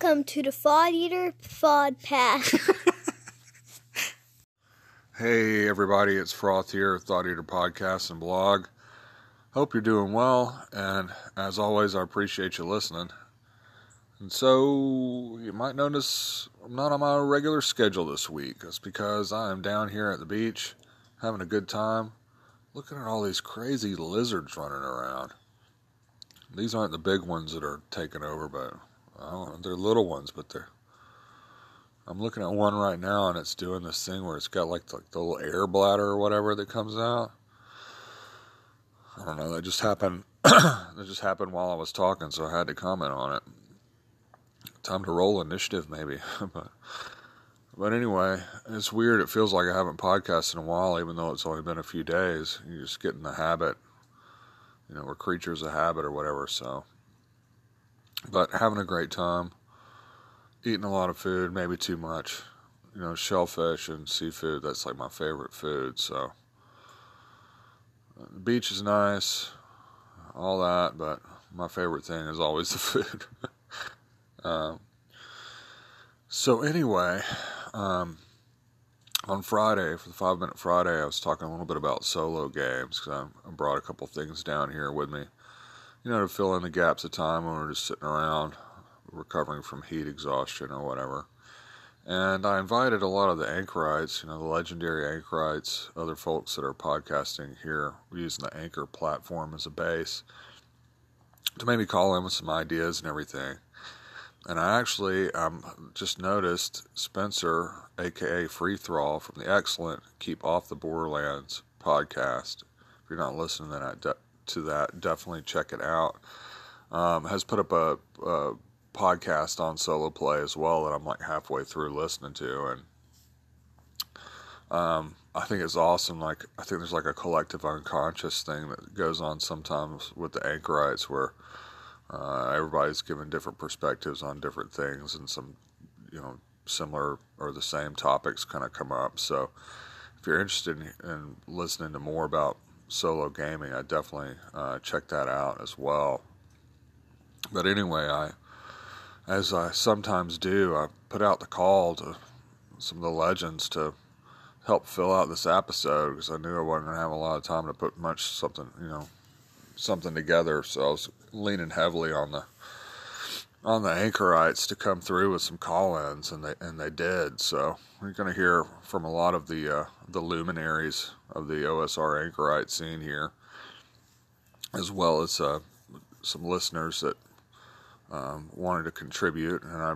Welcome to the Fod Eater Fod Pass. hey, everybody, it's Froth here, Thought Eater Podcast and blog. Hope you're doing well, and as always, I appreciate you listening. And so, you might notice I'm not on my regular schedule this week. It's because I am down here at the beach having a good time looking at all these crazy lizards running around. These aren't the big ones that are taking over, but know, they're little ones, but they're. I'm looking at one right now, and it's doing this thing where it's got like the, the little air bladder or whatever that comes out. I don't know. That just happened. that just happened while I was talking, so I had to comment on it. Time to roll initiative, maybe. but but anyway, it's weird. It feels like I haven't podcasted in a while, even though it's only been a few days. You just get in the habit. You know, we're creatures of habit or whatever. So but having a great time, eating a lot of food, maybe too much. You know, shellfish and seafood, that's like my favorite food. So, the beach is nice, all that, but my favorite thing is always the food. um, so, anyway, um, on Friday, for the five minute Friday, I was talking a little bit about solo games because I brought a couple things down here with me you know, to fill in the gaps of time when we're just sitting around recovering from heat exhaustion or whatever. And I invited a lot of the anchorites, you know, the legendary anchorites, other folks that are podcasting here using the Anchor platform as a base, to maybe call in with some ideas and everything. And I actually um, just noticed Spencer, aka Free Thrall, from the excellent Keep Off the Borderlands podcast. If you're not listening to that, to that, definitely check it out. Um, has put up a, a, podcast on solo play as well that I'm like halfway through listening to, and um, I think it's awesome. Like I think there's like a collective unconscious thing that goes on sometimes with the anchorites where uh, everybody's given different perspectives on different things, and some you know similar or the same topics kind of come up. So if you're interested in, in listening to more about solo gaming, I definitely uh, check that out as well. But anyway, I, as I sometimes do, I put out the call to some of the legends to help fill out this episode because I knew I wasn't gonna have a lot of time to put much something, you know, something together. So I was leaning heavily on the on the anchorites to come through with some call-ins, and they and they did. So we're going to hear from a lot of the uh, the luminaries of the OSR anchorite scene here, as well as uh, some listeners that um, wanted to contribute, and I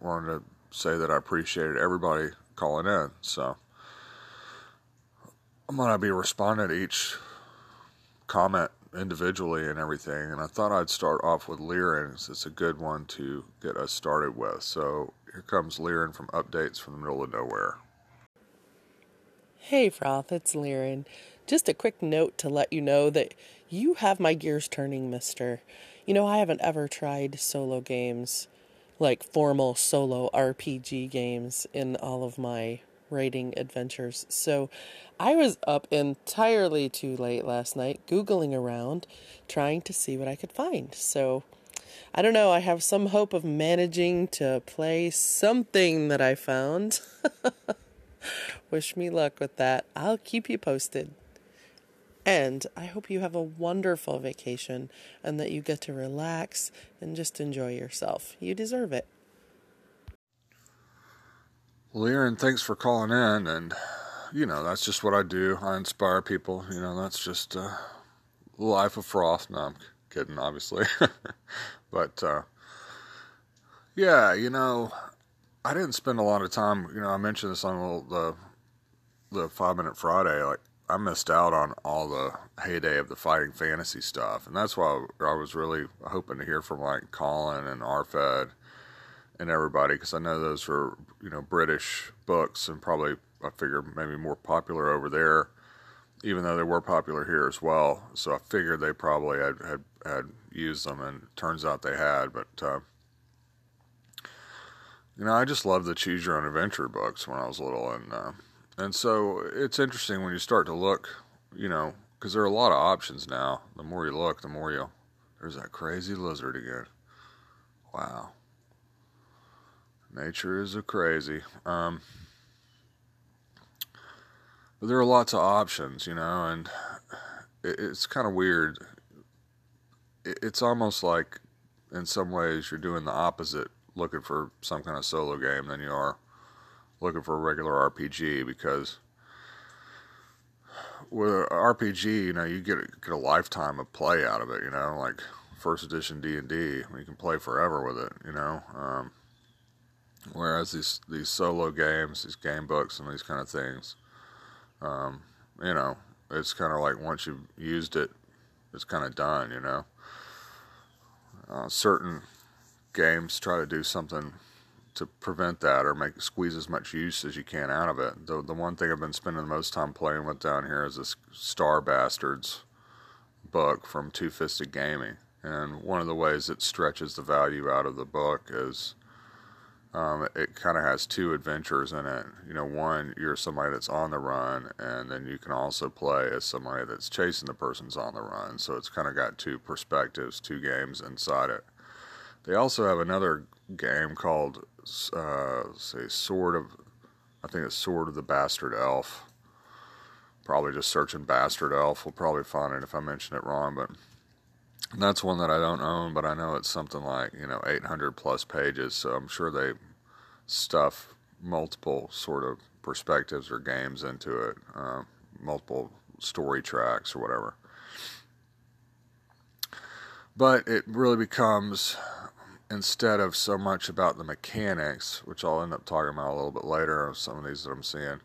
wanted to say that I appreciated everybody calling in. So I'm going to be responding to each comment individually and everything. And I thought I'd start off with Liren. It's a good one to get us started with. So here comes Liren from Updates from the Middle of Nowhere. Hey, Froth, it's Liren. Just a quick note to let you know that you have my gears turning, mister. You know, I haven't ever tried solo games, like formal solo RPG games, in all of my writing adventures. So I was up entirely too late last night, Googling around, trying to see what I could find. So I don't know, I have some hope of managing to play something that I found. Wish me luck with that. I'll keep you posted. And I hope you have a wonderful vacation and that you get to relax and just enjoy yourself. You deserve it. Well, Aaron, thanks for calling in. And, you know, that's just what I do. I inspire people. You know, that's just uh, life of froth. No, I'm kidding, obviously. but, uh, yeah, you know, I didn't spend a lot of time. You know, I mentioned this on the the Five Minute Friday. Like, I missed out on all the heyday of the fighting fantasy stuff, and that's why I was really hoping to hear from like Colin and Arfed and everybody because I know those were you know British books and probably I figure maybe more popular over there, even though they were popular here as well. So I figured they probably had had, had used them, and turns out they had. But uh, you know, I just loved the choose your own adventure books when I was little, and uh, and so it's interesting when you start to look, you know, because there are a lot of options now. The more you look, the more you there's that crazy lizard again. Wow. Nature is a crazy. Um, but there are lots of options, you know, and it, it's kind of weird. It, it's almost like, in some ways, you're doing the opposite, looking for some kind of solo game than you are looking for a regular RPG because with an RPG, you know, you get a, get a lifetime of play out of it. You know, like first edition D and D, you can play forever with it. You know, um, whereas these these solo games, these game books, and these kind of things, um, you know, it's kind of like once you've used it, it's kind of done. You know, uh, certain games try to do something to prevent that or make squeeze as much use as you can out of it. The the one thing I've been spending the most time playing with down here is this Star Bastards book from Two Fisted Gaming, and one of the ways it stretches the value out of the book is. Um, it kind of has two adventures in it. You know, one, you're somebody that's on the run, and then you can also play as somebody that's chasing the person's on the run. So it's kind of got two perspectives, two games inside it. They also have another game called uh, say Sword of, I think it's Sword of the Bastard Elf. Probably just searching Bastard Elf. We'll probably find it if I mention it wrong, but that's one that I don't own, but I know it's something like you know 800 plus pages, so I'm sure they stuff multiple sort of perspectives or games into it, uh, multiple story tracks or whatever. But it really becomes instead of so much about the mechanics, which I'll end up talking about a little bit later some of these that I'm seeing,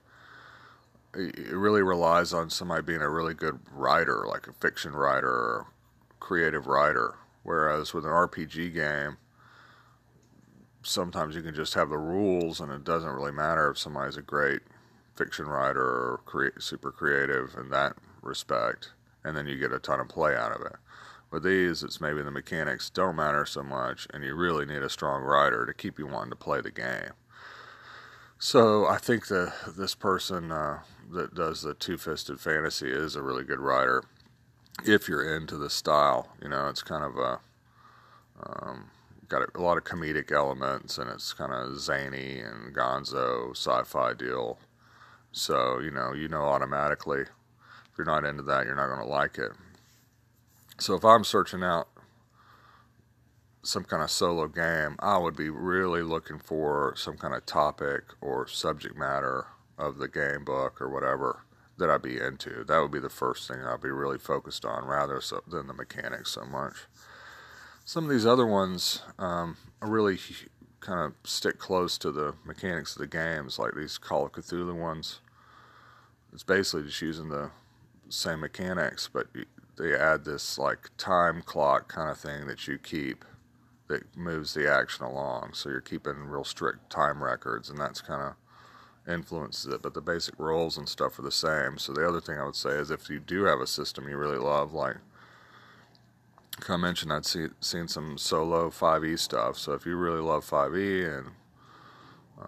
it really relies on somebody being a really good writer, like a fiction writer or creative writer. Whereas with an RPG game, sometimes you can just have the rules and it doesn't really matter if somebody's a great fiction writer or create, super creative in that respect, and then you get a ton of play out of it. With these, it's maybe the mechanics don't matter so much, and you really need a strong writer to keep you wanting to play the game. So I think that this person uh, that does the Two Fisted Fantasy is a really good writer. If you're into the style, you know, it's kind of a um, got a, a lot of comedic elements, and it's kind of zany and gonzo sci-fi deal. So you know, you know automatically if you're not into that, you're not going to like it. So if I'm searching out some kind of solo game, I would be really looking for some kind of topic or subject matter of the game book or whatever that I'd be into. That would be the first thing I'd be really focused on rather so, than the mechanics so much. Some of these other ones um, really kind of stick close to the mechanics of the games, like these Call of Cthulhu ones. It's basically just using the same mechanics, but they add this like time clock kind of thing that you keep that moves the action along. So you're keeping real strict time records, and that's kind of influences it. But the basic rules and stuff are the same. So the other thing I would say is if you do have a system you really love, like I mentioned, I'd see, seen some solo 5e stuff. So if you really love 5e and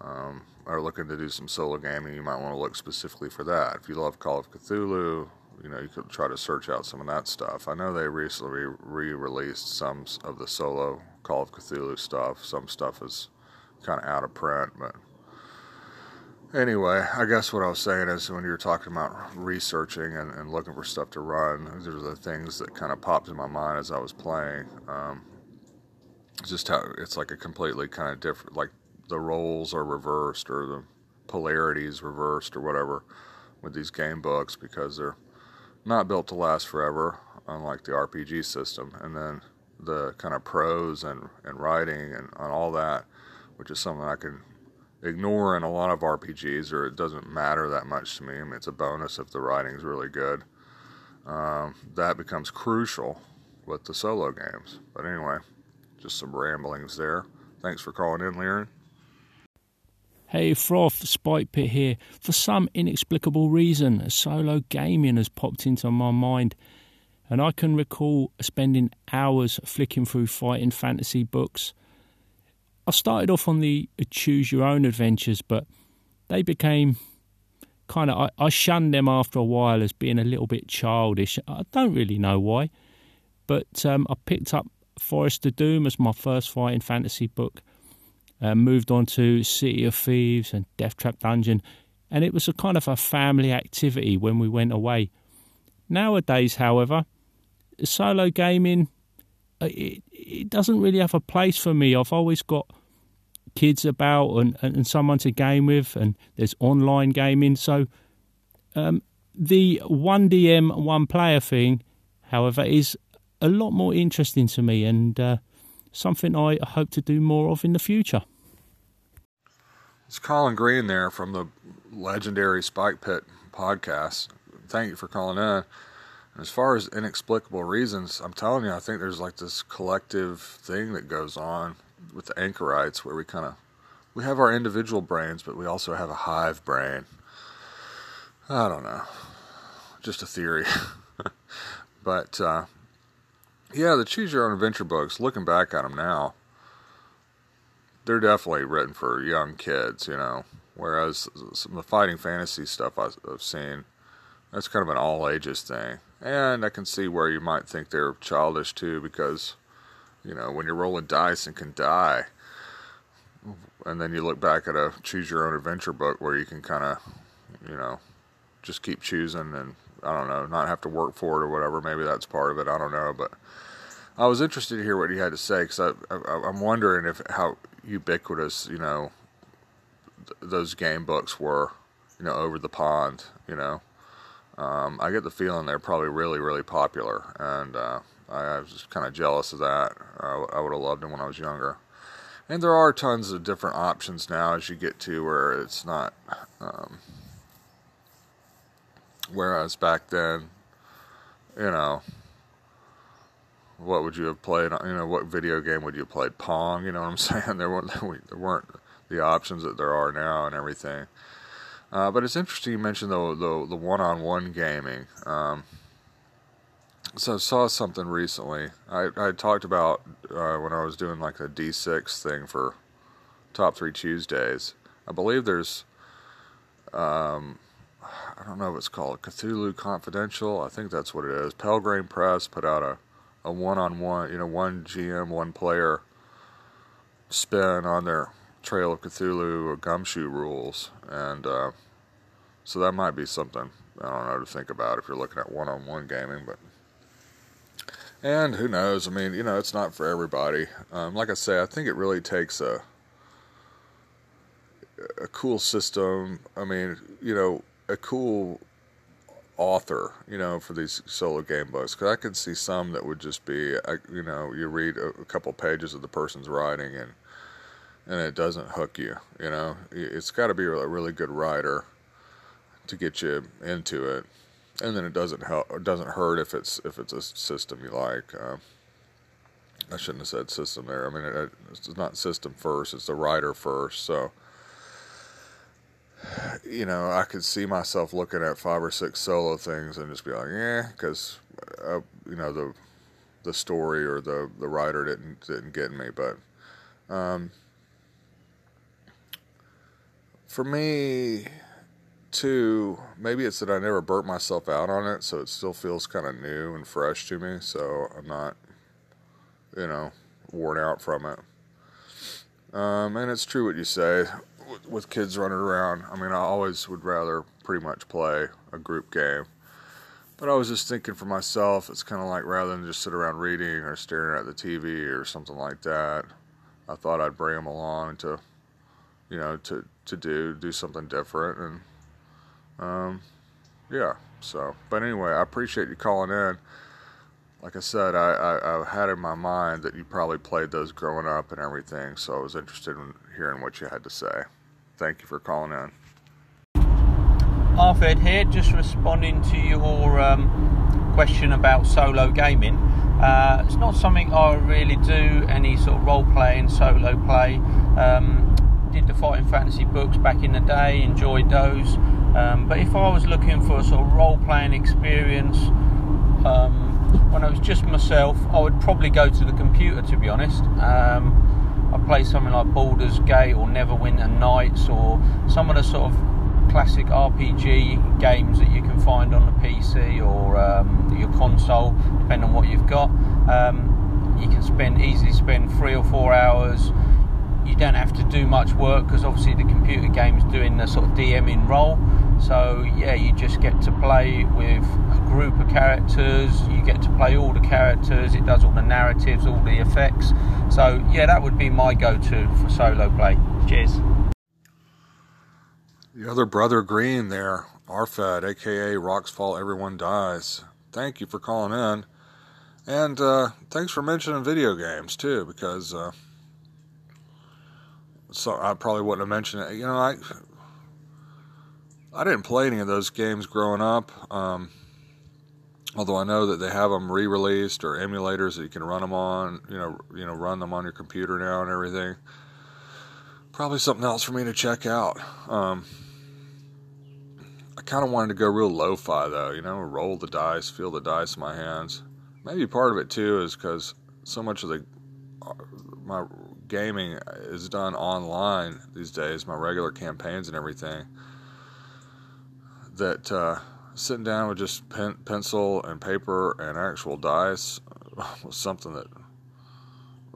um, are looking to do some solo gaming, you might want to look specifically for that. If you love Call of Cthulhu, you know, you could try to search out some of that stuff. I know they recently re-released some of the solo Call of Cthulhu stuff. Some stuff is kind of out of print, but anyway, I guess what I was saying is when you were talking about researching and, and looking for stuff to run, these are the things that kind of popped in my mind as I was playing. Um, just how it's like a completely kind of different, like the roles are reversed or the polarities reversed or whatever with these game books because they're not built to last forever, unlike the RPG system. And then the kind of prose and, and writing and, and all that, which is something I can ignore in a lot of RPGs, or it doesn't matter that much to me. I mean, it's a bonus if the writing's really good. Um, that becomes crucial with the solo games. But anyway, just some ramblings there. Thanks for calling in, Liren. Hey, Froth, Spike Pit here. For some inexplicable reason, solo gaming has popped into my mind, and I can recall spending hours flicking through fighting fantasy books. I started off on the choose your own adventures, but they became kind of. I, I shunned them after a while as being a little bit childish. I don't really know why, but um, I picked up Forest of Doom as my first fighting fantasy book uh, moved on to City of Thieves and Death Trap Dungeon, and it was a kind of a family activity when we went away. Nowadays, however, solo gaming uh, it, it doesn't really have a place for me. I've always got kids about and, and someone to game with, and there's online gaming. So um, the one DM, one player thing, however, is a lot more interesting to me and uh, something I hope to do more of in the future. It's Colin Green there from the legendary Spike Pit podcast. Thank you for calling in. As far as inexplicable reasons, I'm telling you, I think there's like this collective thing that goes on with the anchorites where we kind of we have our individual brains, but we also have a hive brain. I don't know, just a theory. but uh, yeah, the choose your own adventure books. Looking back at them now, they're definitely written for young kids, you know. Whereas some of the fighting fantasy stuff I've seen, that's kind of an all ages thing. And I can see where you might think they're childish too, because, you know, when you're rolling dice and can die, and then you look back at a choose your own adventure book where you can kind of, you know, just keep choosing and, I don't know, not have to work for it or whatever. Maybe that's part of it. I don't know. But I was interested to hear what he had to say because I, I, I'm wondering if how ubiquitous, you know, th- those game books were, you know, over the pond, you know. Um, I get the feeling they're probably really, really popular, and uh, I, I, was just kind of jealous of that. Uh, I would have loved them when I was younger. And there are tons of different options now as you get to where it's not. Um, whereas back then, you know, what would you have played? You know, what video game would you have played? Pong. You know what I'm saying? There weren't there weren't the options that there are now and everything. Uh, but it's interesting you mentioned the the, the one-on-one gaming. Um, so I saw something recently. I I talked about uh, when I was doing like a D6 thing for Top Three Tuesdays. I believe there's, um, I don't know if it's called Cthulhu Confidential. I think that's what it is. Pelgrane Press put out a a one-on-one, you know, one GM, one player spin on their Trail of Cthulhu or Gumshoe rules, and uh, so that might be something I don't know to think about if you're looking at one-on-one gaming. But and who knows? I mean, you know, it's not for everybody. Um, like I say, I think it really takes a a cool system. I mean, you know, a cool author, you know, for these solo game books. Because I can see some that would just be, you know, you read a, a couple pages of the person's writing and and it doesn't hook you. You know, it's got to be a really good writer to get you into it, and then it doesn't help. It doesn't hurt if it's if it's a system you like. Uh, I shouldn't have said system there. I mean, it, it's not system first; it's the writer first. So, you know, I could see myself looking at five or six solo things and just be like, yeah, because uh, you know the the story or the the writer didn't didn't get me, but. Um, for me, too, maybe it's that I never burnt myself out on it, so it still feels kind of new and fresh to me. So I'm not, you know, worn out from it. Um, and it's true what you say with, with kids running around. I mean, I always would rather pretty much play a group game. But I was just thinking for myself, it's kind of like rather than just sit around reading or staring at the TV or something like that, I thought I'd bring them along to, you know, to to do, do something different, and um, yeah. So, but anyway, I appreciate you calling in. Like I said, I, I, I had in my mind that you probably played those growing up and everything, so I was interested in hearing what you had to say. Thank you for calling in. Arthur here, just responding to your um, question about solo gaming. Uh, it's not something I really do any sort of role playing, solo play. Um, did the fighting fantasy books back in the day, enjoyed those. Um, but if I was looking for a sort of role playing experience um, when I was just myself, I would probably go to the computer to be honest. Um, I play something like Baldur's Gate or Neverwinter Nights or some of the sort of classic RPG games that you can find on the PC or um, your console, depending on what you've got. Um, you can spend easily spend three or four hours you don't have to do much work because obviously the computer game is doing the sort of DMing role. So yeah, you just get to play with a group of characters. You get to play all the characters. It does all the narratives, all the effects. So yeah, that would be my go-to for solo play. Cheers. The other brother Green there, Arfed, aka Rocks Fall Everyone Dies. Thank you for calling in. And uh, thanks for mentioning video games too, because uh, so I probably wouldn't have mentioned it. You know, I I didn't play any of those games growing up. Um, although I know that they have them re-released or emulators that you can run them on. You know, you know, run them on your computer now and everything. Probably something else for me to check out. Um, I kind of wanted to go real lo-fi though. You know, roll the dice, feel the dice in my hands. Maybe part of it too is because so much of the uh, my gaming is done online these days, my regular campaigns and everything. That uh, sitting down with just pen, pencil and paper and actual dice was something that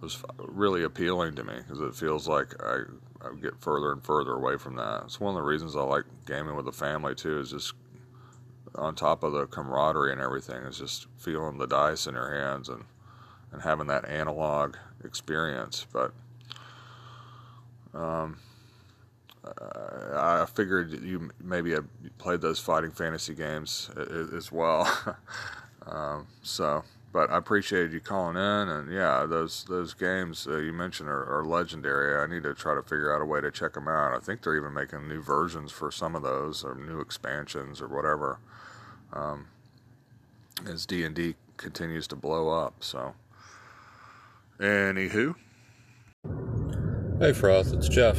was really appealing to me because it feels like I, I get further and further away from that. It's one of the reasons I like gaming with the family too. Is just on top of the camaraderie and everything, is just feeling the dice in your hands and and having that analog experience. But um, I figured you maybe played those fighting fantasy games as well. um, so, but I appreciated you calling in, and yeah, those those games uh, you mentioned are, are, legendary. I need to try to figure out a way to check them out. I think they're even making new versions for some of those, or new expansions, or whatever. Um, as D and D continues to blow up, so. Anywho. Hey Froth, it's Jeff.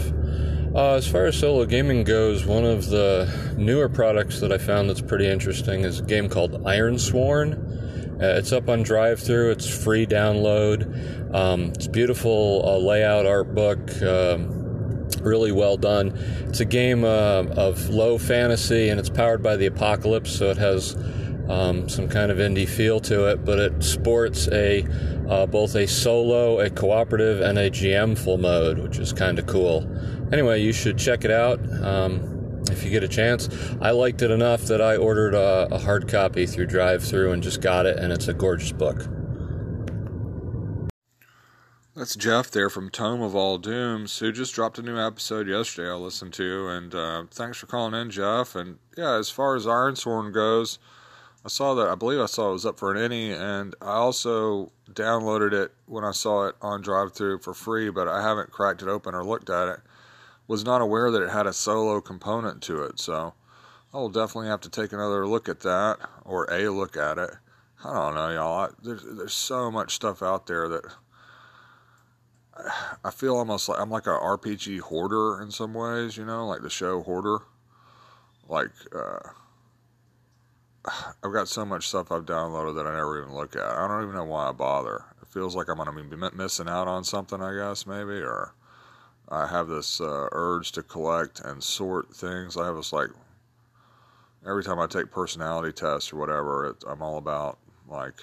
Uh, as far as solo gaming goes, one of the newer products that I found that's pretty interesting is a game called Ironsworn. Uh, it's up on DriveThru. It's free download. Um, it's beautiful uh, layout art book. Um, really well done. It's a game uh, of low fantasy and it's powered by the apocalypse, so it has um, some kind of indie feel to it, but it sports a uh, both a solo, a cooperative, and a GM full mode, which is kind of cool. Anyway, you should check it out um, if you get a chance. I liked it enough that I ordered a, a hard copy through DriveThru and just got it, and it's a gorgeous book. That's Jeff there from Tome of All Dooms, who just dropped a new episode yesterday I listened to. And uh, thanks for calling in, Jeff. And yeah, as far as Ironsworn goes, I saw that. I believe I saw it was up for an ENnie, and I also downloaded it when I saw it on DriveThru for free, but I haven't cracked it open or looked at it. Was not aware that it had a solo component to it, so I will definitely have to take another look at that or a look at it. I don't know, y'all. I, there's there's so much stuff out there that I feel almost like I'm like a RPG hoarder in some ways, you know, like the show Hoarder. Like. uh I've got so much stuff I've downloaded that I never even look at. I don't even know why I bother. It feels like I'm going to be missing out on something, I guess, maybe, or I have this uh, urge to collect and sort things. I have this like every time I take personality tests or whatever, it, I'm all about like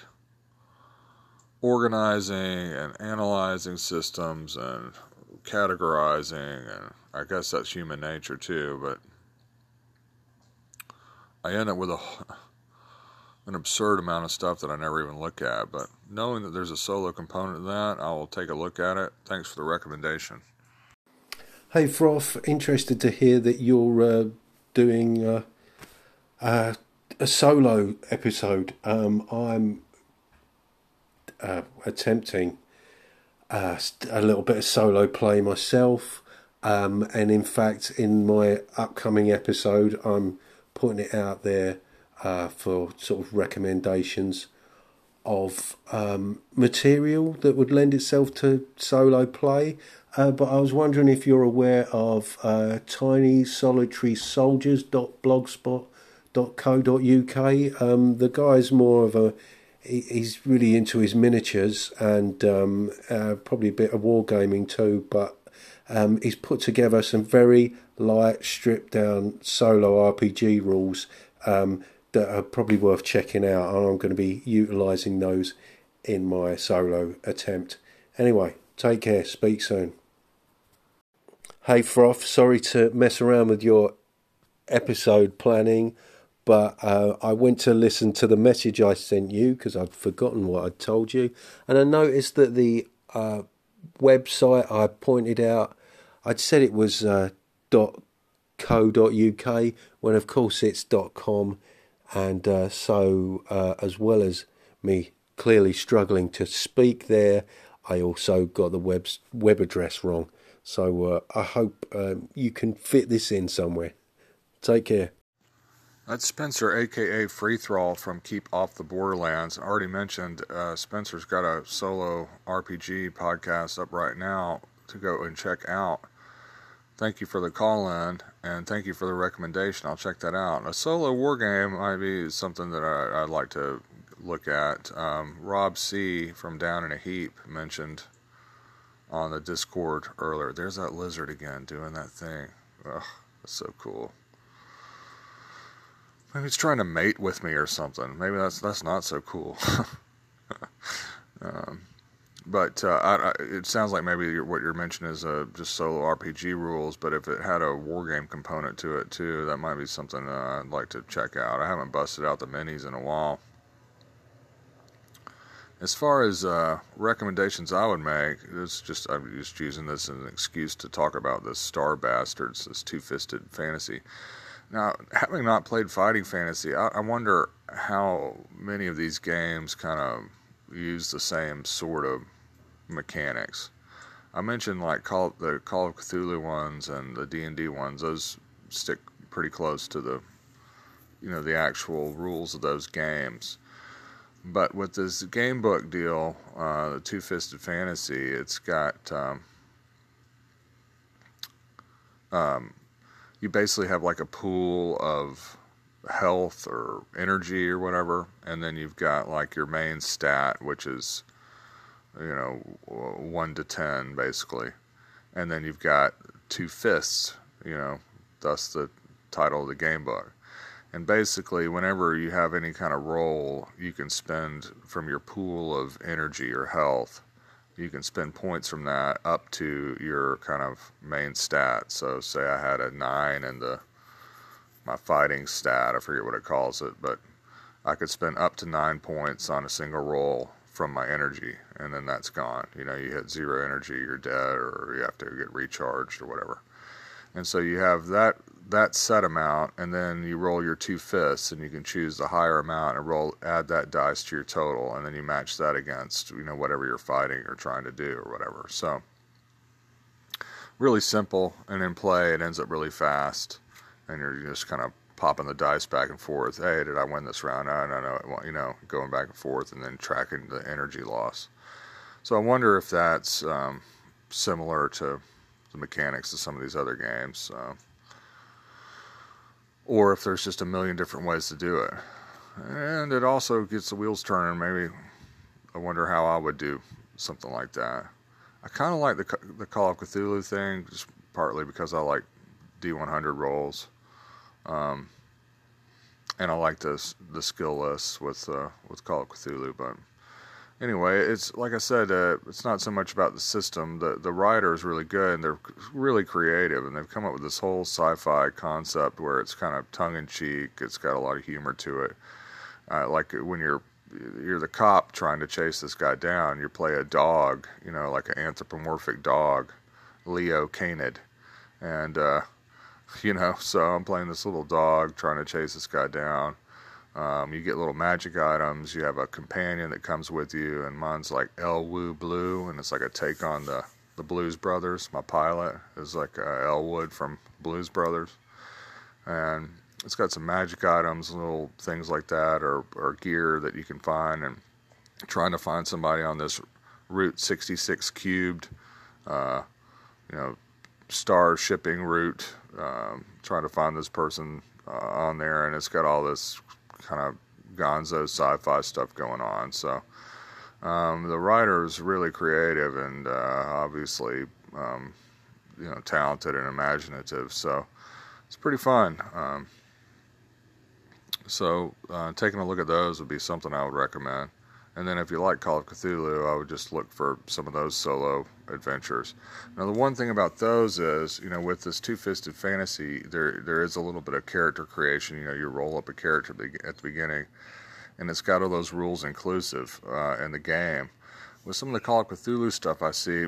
organizing and analyzing systems and categorizing, and I guess that's human nature too, but I end up with a an absurd amount of stuff that I never even look at. But knowing that there's a solo component to that, I will take a look at it. Thanks for the recommendation. Hey Froth, interested to hear that you're uh, doing uh, uh, a solo episode. Um, I'm uh, attempting uh, a little bit of solo play myself, um, and in fact, in my upcoming episode, I'm putting it out there uh, for sort of recommendations of um, material that would lend itself to solo play. Uh, but I was wondering if you're aware of uh, tinysolitarysoldiers.blogspot.co.uk. Um, the guy's more of a he, he's really into his miniatures and um, uh, probably a bit of wargaming too. But um, he's put together some very light, stripped down solo RPG rules um, that are probably worth checking out, and I'm going to be utilising those in my solo attempt. Anyway, take care. Speak soon. Hey Froth, sorry to mess around with your episode planning, but uh, I went to listen to the message I sent you because I'd forgotten what I'd told you, and I noticed that the uh, website I pointed out, I'd said it was uh, .co.uk when of course it's .com, and uh, so uh, as well as me clearly struggling to speak there, I also got the web web address wrong. So uh, I hope um, you can fit this in somewhere. Take care. That's Spencer, aka Free Thrall from Keep Off the Borderlands. I already mentioned uh, Spencer's got a solo RPG podcast up right now to go and check out. Thank you for the call in and thank you for the recommendation. I'll check that out. A solo war game might be something that I, would like to look at. Um, Rob C. from Down in a Heap mentioned on the Discord earlier. There's that lizard again doing that thing. Ugh, that's so cool. Maybe it's trying to mate with me or something. Maybe that's that's not so cool. um, but uh, I, I, it sounds like maybe what you're mentioning is uh, just solo RPG rules. But if it had a war game component to it too, that might be something uh, I'd like to check out. I haven't busted out the minis in a while. As far as uh, recommendations I would make, it's just I'm just using this as an excuse to talk about this Star Bastards, this two-fisted fantasy. Now, having not played fighting fantasy, I, I wonder how many of these games kind of use the same sort of mechanics. I mentioned like Call, the Call of Cthulhu ones and the D and D ones; those stick pretty close to the, you know, the actual rules of those games. But with this game book deal, uh, the Two Fisted Fantasy, it's got um, um, you basically have like a pool of health or energy or whatever, and then you've got like your main stat, which is you know one to ten basically, and then you've got two fists, you know, thus the title of the game book. And basically, whenever you have any kind of roll, you can spend from your pool of energy or health, you can spend points from that up to your kind of main stat. So, say I had a nine in the my fighting stat, I forget what it calls it, but I could spend up to nine points on a single roll from my energy, and then that's gone. You know, you hit zero energy, you're dead, or you have to get recharged or whatever. And so you have that that set amount, and then you roll your two fists, and you can choose the higher amount and roll add that dice to your total, and then you match that against you know whatever you're fighting or trying to do or whatever. So really simple, and in play it ends up really fast, and you're just kind of popping the dice back and forth. Hey, did I win this round? No, no, no. You know, going back and forth, and then tracking the energy loss. So I wonder if that's um, similar to the mechanics of some of these other games. Uh, or if there's just a million different ways to do it. And it also gets the wheels turning. Maybe I wonder how I would do something like that. I kind of like the the Call of Cthulhu thing, just partly because I like D100 rolls, um, and I like the the skill lists with uh, with Call of Cthulhu. But anyway, it's like I said, uh, it's not so much about the system. The the writer is really good, and they're really creative, and they've come up with this whole sci-fi concept where it's kind of tongue in cheek. It's got a lot of humor to it. Uh, like when you're you're the cop trying to chase this guy down, you play a dog, you know, like an anthropomorphic dog, Leo Canid, and uh, you know, so I'm playing this little dog trying to chase this guy down um, you get little magic items. You have a companion that comes with you, and mine's like Elwood Blue, and it's like a take on the the Blues Brothers. My pilot is like uh, Elwood from Blues Brothers, and it's got some magic items, little things like that, or or gear that you can find, and trying to find somebody on this Route 66 cubed, uh, you know, star shipping route. Um, trying to find this person uh, on there, and it's got all this kind of gonzo sci-fi stuff going on. So um, the writer is really creative and uh, obviously um, you know talented and imaginative. So it's pretty fun. Um, so uh, taking a look at those would be something I would recommend. And then if you like Call of Cthulhu, I would just look for some of those solo adventures. Now, the one thing about those is, you know, with this two-fisted fantasy, there there is a little bit of character creation. You know, you roll up a character at the beginning, and it's got all those rules inclusive uh, in the game. With some of the Call of Cthulhu stuff I see,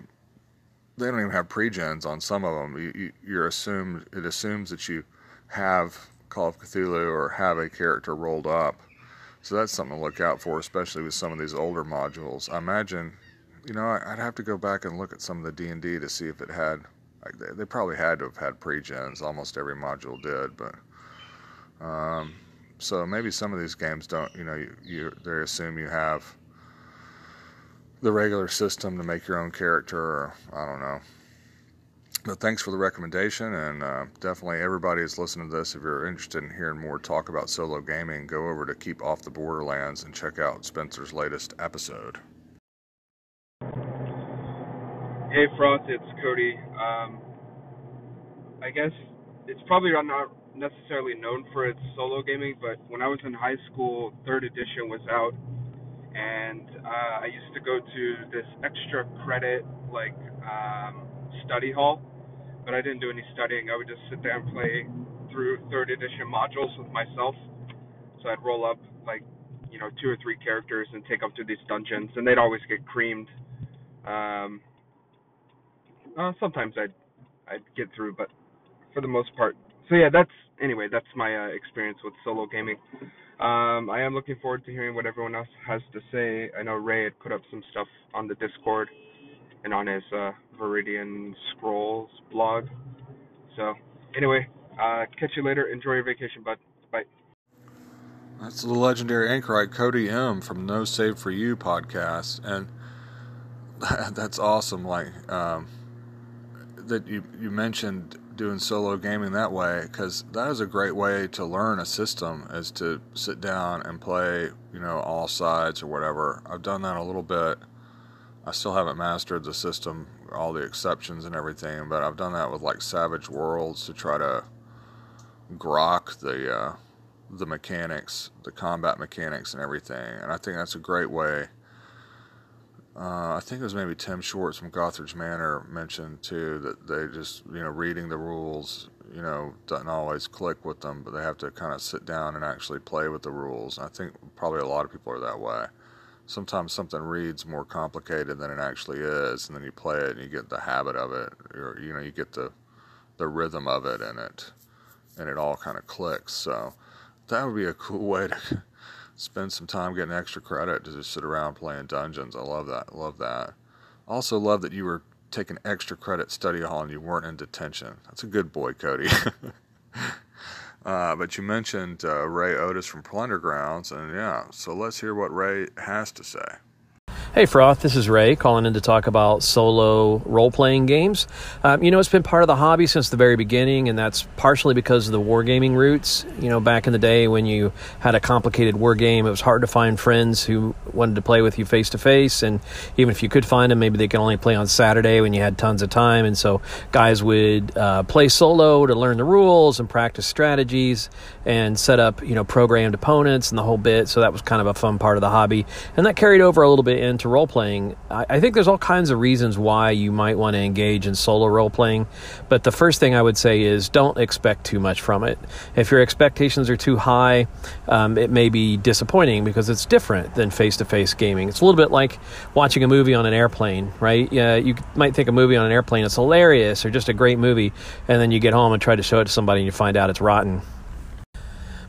they don't even have pre-gens on some of them. You, you, you're assumed it assumes that you have Call of Cthulhu or have a character rolled up. So that's something to look out for, especially with some of these older modules. I imagine, you know, I'd have to go back and look at some of the D and D to see if it had. They probably had to have had pre-gens. Almost every module did, but um, so maybe some of these games don't. You know, you, you they assume you have the regular system to make your own character, or I don't know. But thanks for the recommendation, and uh, definitely everybody is listening to this. If you're interested in hearing more talk about solo gaming, go over to Keep Off the Borderlands and check out Spencer's latest episode. Hey, Froth, it's Cody. Um, I guess it's probably not necessarily known for its solo gaming, but when I was in high school, third edition was out, and uh, I used to go to this extra credit like um, study hall but I didn't do any studying. I would just sit there and play through third edition modules with myself. So I'd roll up like, you know, two or three characters and take them through these dungeons, and they'd always get creamed. Um, uh, sometimes I'd I'd get through, but for the most part. So yeah, that's anyway. That's my uh, experience with solo gaming. Um, I am looking forward to hearing what everyone else has to say. I know Ray had put up some stuff on the Discord and on his uh, Viridian Scrolls blog. So, anyway, uh, catch you later. Enjoy your vacation, bud. Bye. That's the legendary anchorite Cody M from No Save for You podcast, and that's awesome. Like um, that you you mentioned doing solo gaming that way because that is a great way to learn a system is to sit down and play you know all sides or whatever i've done that a little bit I still haven't mastered the system, all the exceptions and everything, but I've done that with like Savage Worlds to try to grok the uh, the mechanics, the combat mechanics and everything. And I think that's a great way. Uh, I think it was maybe Tim Shorts from Gothridge Manor mentioned too that they just you know reading the rules you know doesn't always click with them, but they have to kind of sit down and actually play with the rules. And I think probably a lot of people are that way sometimes something reads more complicated than it actually is, and then you play it and you get the habit of it, or you know you get the the rhythm of it, and it and it all kind of clicks. So that would be a cool way to spend some time getting extra credit to just sit around playing dungeons. I love that. Love that. Also love that you were taking extra credit study hall and you weren't in detention. That's a good boy, Cody. Uh, but you mentioned uh, Ray Otis from Plundergrounds, and yeah, so let's hear what Ray has to say. Hey, Froth, this is Ray calling in to talk about solo role playing games. Um, you know, it's been part of the hobby since the very beginning, and that's partially because of the wargaming roots. You know, back in the day when you had a complicated war game, it was hard to find friends who wanted to play with you face to face, and even if you could find them, maybe they could only play on Saturday when you had tons of time. And so guys would uh, play solo to learn the rules and practice strategies and set up, you know, programmed opponents and the whole bit. So that was kind of a fun part of the hobby, and that carried over a little bit into role playing, I, I think there's all kinds of reasons why you might want to engage in solo role playing. But the first thing I would say is don't expect too much from it. If your expectations are too high, um, it may be disappointing because it's different than face to face gaming. It's a little bit like watching a movie on an airplane, right? Yeah, you might think a movie on an airplane is hilarious or just a great movie, and then you get home and try to show it to somebody and you find out it's rotten.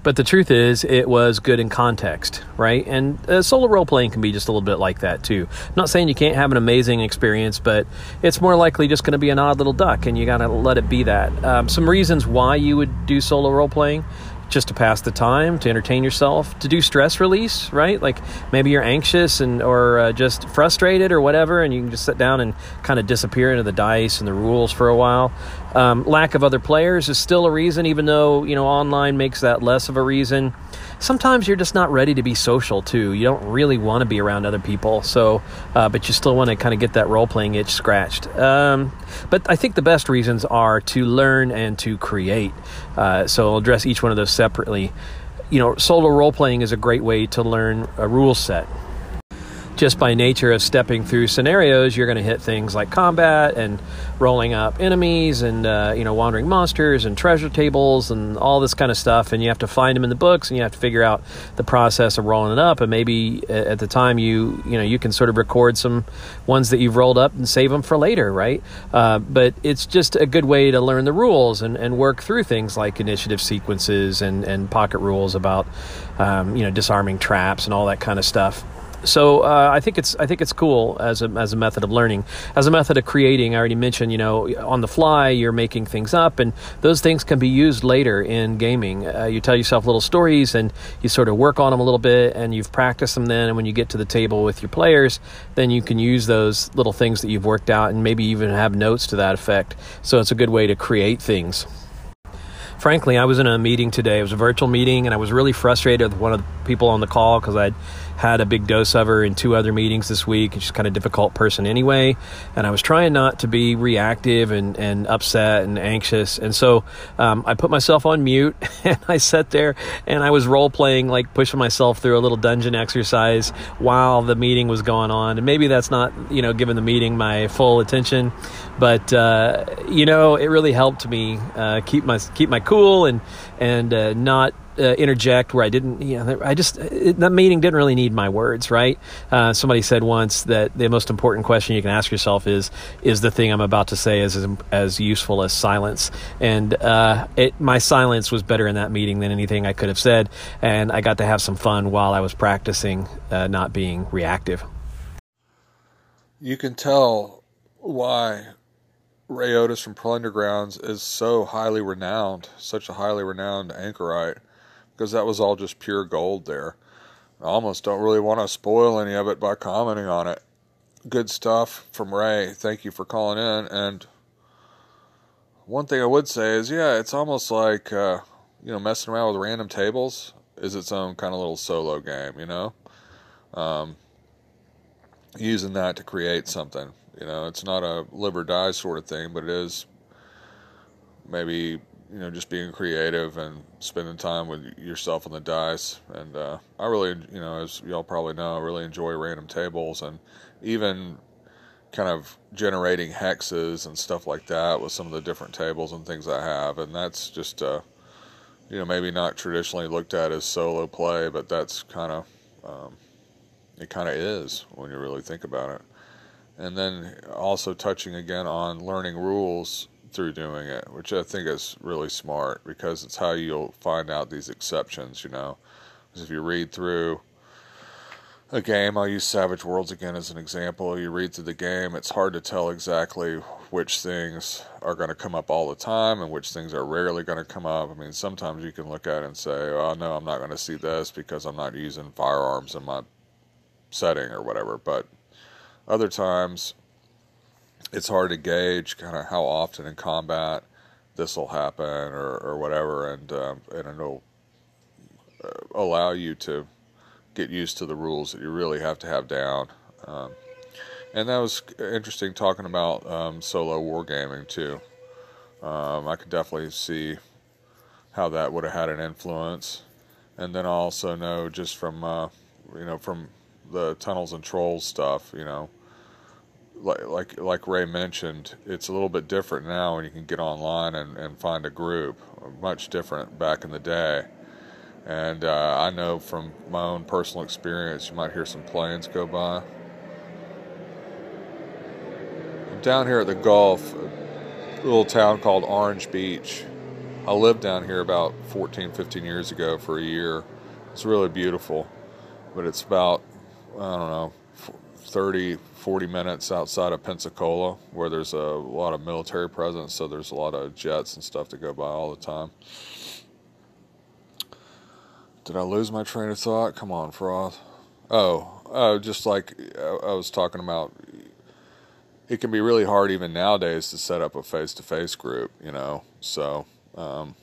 But the truth is, it was good in context, right? And uh, solo role playing can be just a little bit like that too. I'm not saying you can't have an amazing experience, but it's more likely just going to be an odd little duck, and you got to let it be that. Um, some reasons why you would do solo role playing just to pass the time, to entertain yourself, to do stress release, right? Like maybe you're anxious and or uh, just frustrated or whatever, and you can just sit down and kind of disappear into the dice and the rules for a while. Um, lack of other players is still a reason, even though you know online makes that less of a reason. Sometimes you're just not ready to be social too. You don't really want to be around other people, so uh, but you still want to kind of get that role playing itch scratched. Um, but I think the best reasons are to learn and to create. Uh, so I'll address each one of those separately. You know, solo role playing is a great way to learn a rule set just by nature of stepping through scenarios, you're going to hit things like combat and rolling up enemies and uh, you know wandering monsters and treasure tables and all this kind of stuff. And you have to find them in the books, and you have to figure out the process of rolling it up. And maybe at the time you you know you can sort of record some ones that you've rolled up and save them for later, right? Uh, but it's just a good way to learn the rules and, and work through things like initiative sequences and, and pocket rules about um, you know disarming traps and all that kind of stuff so uh, I think it's I think it's cool as a as a method of learning, as a method of creating. I already mentioned, you know, on the fly you're making things up, and those things can be used later in gaming. Uh, you tell yourself little stories, and you sort of work on them a little bit, and you've practiced them. Then, and when you get to the table with your players, then you can use those little things that you've worked out, and maybe even have notes to that effect. So it's a good way to create things frankly, I was in a meeting today. It was a virtual meeting, and I was really frustrated with one of the people on the call because I'd had a big dose of her in two other meetings this week. She's kind of difficult person anyway. And I was trying not to be reactive and, and upset and anxious. And so um, I put myself on mute and I sat there and I was role playing, like pushing myself through a little dungeon exercise while the meeting was going on. And maybe that's not, you know, giving the meeting my full attention, but, uh, you know, it really helped me uh, keep my, keep my cool and, and uh, not uh, interject where I didn't, you know, I just, it, that meeting didn't really need my words, right? Uh, somebody said once that the most important question you can ask yourself is, is the thing I'm about to say as, as useful as silence? And uh, it, my silence was better in that meeting than anything I could have said. And I got to have some fun while I was practicing uh, not being reactive. You can tell why Ray Otus from Pearl Undergrounds is so highly renowned, such a highly renowned anchorite because that was all just pure gold there. I almost don't really want to spoil any of it by commenting on it. Good stuff from Ray. Thank you for calling in. And one thing I would say is, yeah, it's almost like uh, you know messing around with random tables is its own kind of little solo game. You know, um, using that to create something. You know, it's not a live or die sort of thing, but it is maybe you know, just being creative and spending time with yourself on the dice. And uh, I really, you know, as y'all probably know, I really enjoy random tables and even kind of generating hexes and stuff like that with some of the different tables and things I have. And that's just, uh, you know, maybe not traditionally looked at as solo play, but that's kind of, um, it kind of is when you really think about it. And then also touching again on learning rules through doing it, which I think is really smart because it's how you'll find out these exceptions, you know. Because if you read through a game, I'll use Savage Worlds again as an example. You read through the game, it's hard to tell exactly which things are going to come up all the time and which things are rarely going to come up. I mean, sometimes you can look at it and say, oh, no, I'm not going to see this because I'm not using firearms in my setting or whatever. But other times, it's hard to gauge kind of how often in combat this will happen or, or whatever, and um, and it'll uh, allow you to get used to the rules that you really have to have down. Um, and that was interesting talking about um, solo wargaming too. Um, I could definitely see how that would have had an influence, and then I also know just from uh, you know from the tunnels and trolls stuff, you know like like like Ray mentioned, it's a little bit different now when you can get online and, and find a group. Much different back in the day. And uh, I know from my own personal experience, you might hear some planes go by. I'm down here at the Gulf, a little town called Orange Beach. I lived down here about 14, 15 years ago for a year. It's really beautiful, but it's about, I don't know, 30, 40 minutes outside of Pensacola, where there's a lot of military presence, so there's a lot of jets and stuff to go by all the time. Did I lose my train of thought? Come on, Froth. Oh, oh, just like I was talking about, it can be really hard even nowadays to set up a face-to-face group, you know. So um,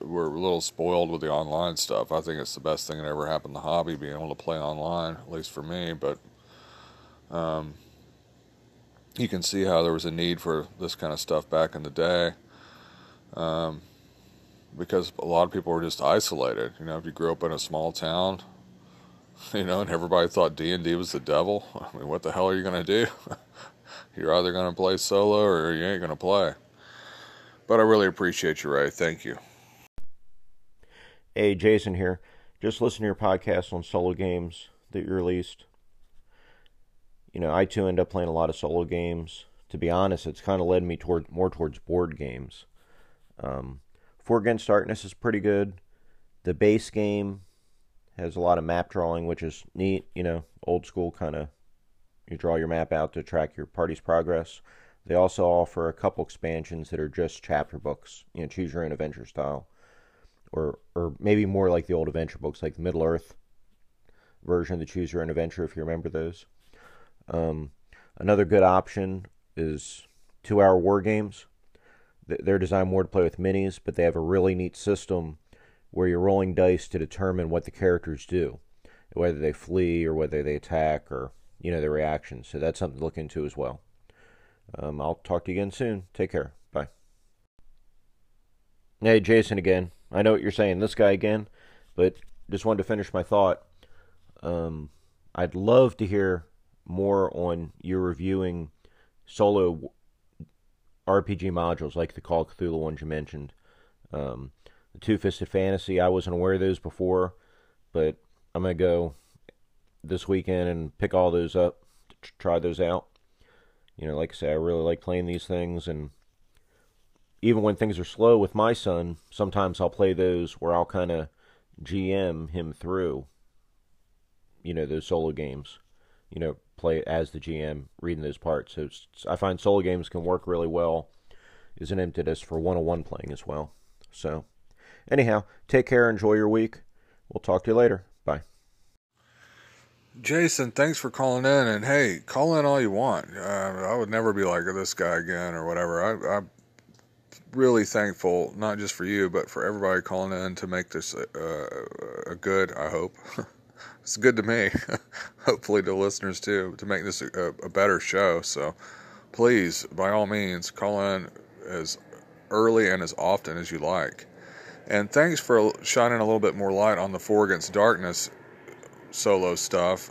we're a little spoiled with the online stuff. I think it's the best thing that ever happened to hobby, being able to play online, at least for me. But um, you can see how there was a need for this kind of stuff back in the day. Um, because a lot of people were just isolated. You know, if you grew up in a small town, you know, and everybody thought D and D was the devil. I mean, what the hell are you gonna do? You're either gonna play solo or you ain't gonna play. But I really appreciate you, Ray. Thank you. Hey, Jason here. Just listen to your podcast on solo games that you released. You know, I too end up playing a lot of solo games. To be honest, it's kind of led me toward more towards board games. Um, Four Against Darkness is pretty good. The base game has a lot of map drawing, which is neat. You know, old school kind of. You draw your map out to track your party's progress. They also offer a couple expansions that are just chapter books. You know, choose your own adventure style, or or maybe more like the old adventure books, like the Middle Earth version of the Choose Your Own Adventure, if you remember those. Um, another good option is two-hour war games. They're designed more to play with minis, but they have a really neat system where you're rolling dice to determine what the characters do, whether they flee or whether they attack or you know their reactions. So that's something to look into as well. Um, I'll talk to you again soon. Take care. Bye. Hey, Jason again. I know what you're saying. This guy again, but just wanted to finish my thought. Um, I'd love to hear more on you reviewing solo RPG modules like the Call of Cthulhu ones you mentioned. Um, the Two Fisted Fantasy, I wasn't aware of those before, but I'm going to go this weekend and pick all those up, try those out. You know, like I say, I really like playing these things, and even when things are slow with my son, sometimes I'll play those where I'll kind of GM him through, you know, those solo games. You know, play as the GM, reading those parts. So I find solo games can work really well as an impetus for one-on-one playing as well. So, anyhow, take care, enjoy your week. We'll talk to you later. Bye. Jason, thanks for calling in. And hey, call in all you want. Uh, I would never be like this guy again or whatever. I, I'm really thankful, not just for you, but for everybody calling in to make this uh, a good, I hope. it's good to me. Hopefully to listeners too, to make this a, a better show. So please, by all means, call in as early and as often as you like. And thanks for shining a little bit more light on the Four Against Darkness solo stuff.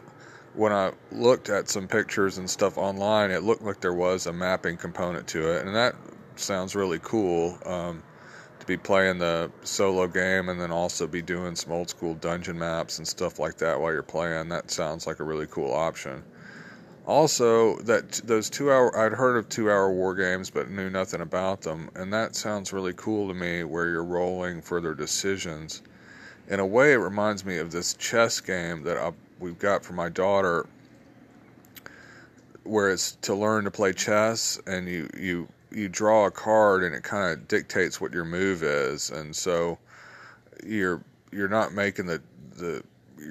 When I looked at some pictures and stuff online, it looked like there was a mapping component to it, and that sounds really cool. Um, to be playing the solo game and then also be doing some old school dungeon maps and stuff like that while you're playing. That sounds like a really cool option. Also, that those two hour I'd heard of two hour war games but knew nothing about them, and that sounds really cool to me. Where you're rolling further decisions. In a way, it reminds me of this chess game that I, we've got for my daughter, where it's to learn to play chess, and you you you draw a card and it kind of dictates what your move is, and so you're you're not making the the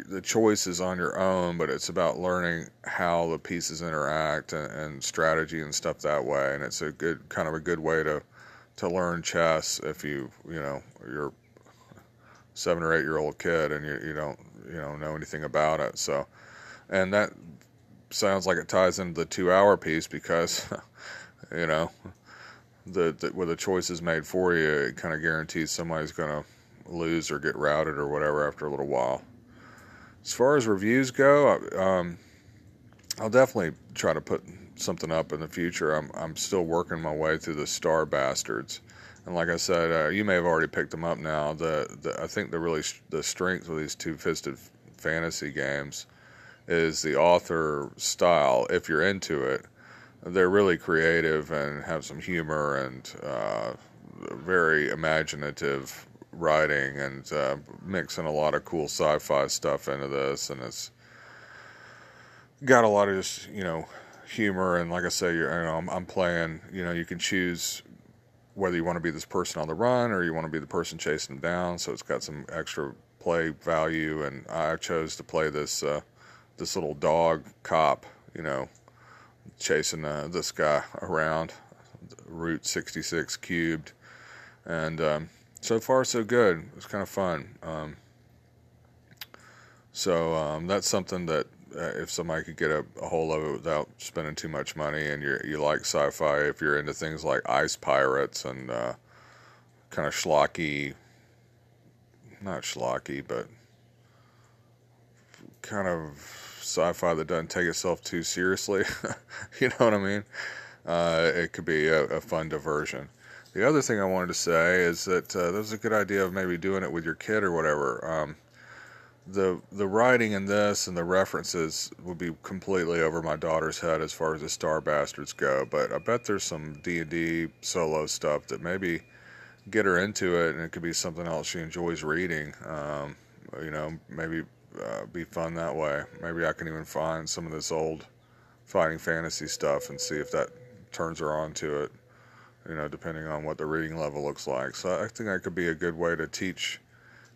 the choices on your own, but it's about learning how the pieces interact and, and strategy and stuff that way. And it's a good kind of a good way to to learn chess if you you know you're seven or eight year old kid and you you don't you know know anything about it. So, and that sounds like it ties into the two hour piece because you know the, the where the choice is made for you, it kind of guarantees somebody's going to lose or get routed or whatever after a little while. As far as reviews go, um, I'll definitely try to put something up in the future. I'm I'm still working my way through the Star Bastards, and like I said, uh, you may have already picked them up now. The, the I think the really the strength of these two fisted fantasy games is the author style. If you're into it, they're really creative and have some humor and uh, very imaginative writing and uh, mixing a lot of cool sci-fi stuff into this, and it's got a lot of just you know humor and like I say, you know, I'm, I'm playing. You know, you can choose whether you want to be this person on the run or you want to be the person chasing them down. So it's got some extra play value, and I chose to play this uh, this little dog cop. You know, chasing uh, this guy around Route 66 cubed, and um, so far so good. It was kind of fun. Um, so um, that's something that uh, if somebody could get a, a, hold of it without spending too much money, and you you like sci-fi, if you're into things like ice pirates and uh, kind of schlocky, not schlocky, but kind of sci-fi that doesn't take itself too seriously. you know what I mean? Uh, it could be a, a, fun diversion. The other thing I wanted to say is that uh, there's a good idea of maybe doing it with your kid or whatever. Um, the the writing in this and the references would be completely over my daughter's head as far as the Star Bastards go. But I bet there's some D and D solo stuff that maybe get her into it, and it could be something else she enjoys reading. Um, you know, maybe uh, be fun that way. Maybe I can even find some of this old fighting fantasy stuff and see if that turns her on to it. You know, depending on what the reading level looks like. So I think that could be a good way to teach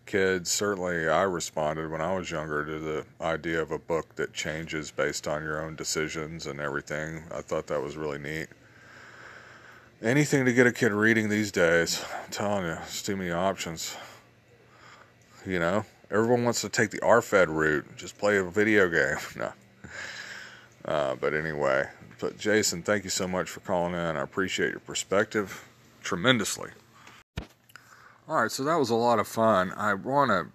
kids. Certainly, I responded when I was younger to the idea of a book that changes based on your own decisions and everything. I thought that was really neat. Anything to get a kid reading these days, I'm telling you, it's too many options. You know, everyone wants to take the RFED route, just play a video game. no. Uh, but anyway, but Jason, thank you so much for calling in. I appreciate your perspective tremendously. All right, so that was a lot of fun. I want to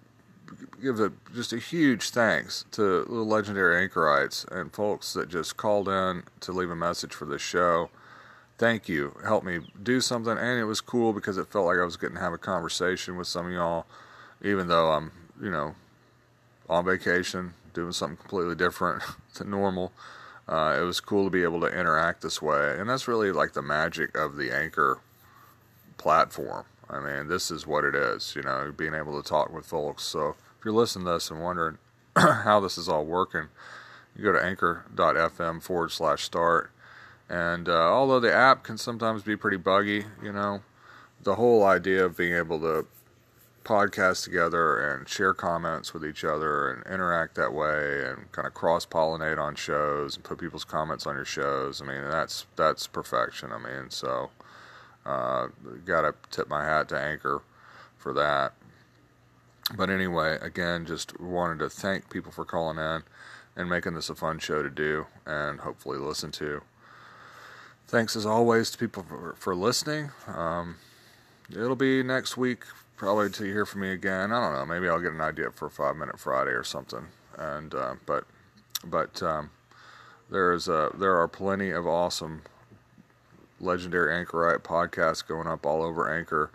give a, just a huge thanks to the legendary anchorites and folks that just called in to leave a message for this show. Thank you. Helped me do something, and it was cool because it felt like I was getting to have a conversation with some of y'all, even though I'm, you know, on vacation, doing something completely different than normal. Uh, it was cool to be able to interact this way, and that's really like the magic of the Anchor platform. I mean, this is what it is, you know, being able to talk with folks. So if you're listening to this and wondering how this is all working, you go to anchor.fm forward slash start. And uh, although the app can sometimes be pretty buggy, you know, the whole idea of being able to podcast together and share comments with each other and interact that way and kind of cross pollinate on shows and put people's comments on your shows. I mean, that's that's perfection. I mean, so uh, Got to tip my hat to Anchor for that. But anyway, again, just wanted to thank people for calling in and making this a fun show to do and hopefully listen to. Thanks as always to people for, for listening. Um, it'll be next week probably to hear from me again. I don't know. Maybe I'll get an idea for a Five Minute Friday or something. And uh, but but um, there is a, there are plenty of awesome legendary Anchorite podcasts going up all over Anchor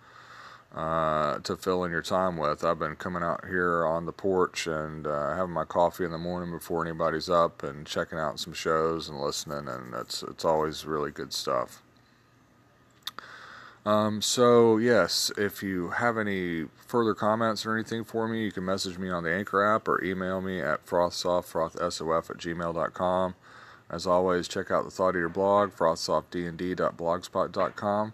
uh, to fill in your time with. I've been coming out here on the porch and uh, having my coffee in the morning before anybody's up and checking out some shows and listening, and it's it's always really good stuff. Um, so yes, if you have any further comments or anything for me, you can message me on the Anchor app or email me at frothsoft, frothsof at gmail.com. As always, check out the Thought Eater blog, frostsoftdnd.blogspot.com.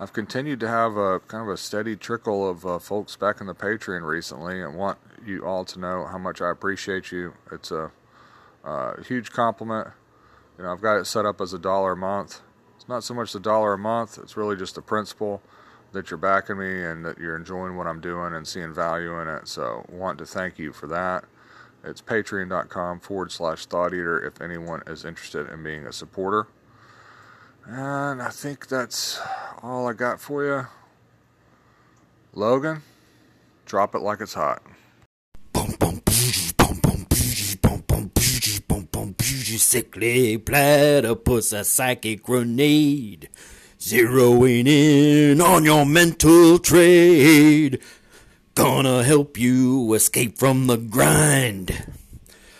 I've continued to have a kind of a steady trickle of uh, folks back in the Patreon recently, and want you all to know how much I appreciate you. It's a, a huge compliment. You know, I've got it set up as a dollar a month. It's not so much the dollar a month; it's really just the principle that you're backing me and that you're enjoying what I'm doing and seeing value in it. So, want to thank you for that. It's patreon.com forward slash thought eater if anyone is interested in being a supporter. And I think that's all I got for you. Logan, drop it like it's hot. Sickly platypus, a psychic grenade, zeroing in on your mental trade. Gonna help you escape from the grind.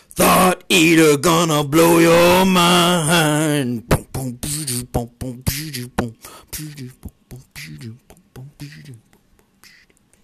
Thought eater gonna blow your mind.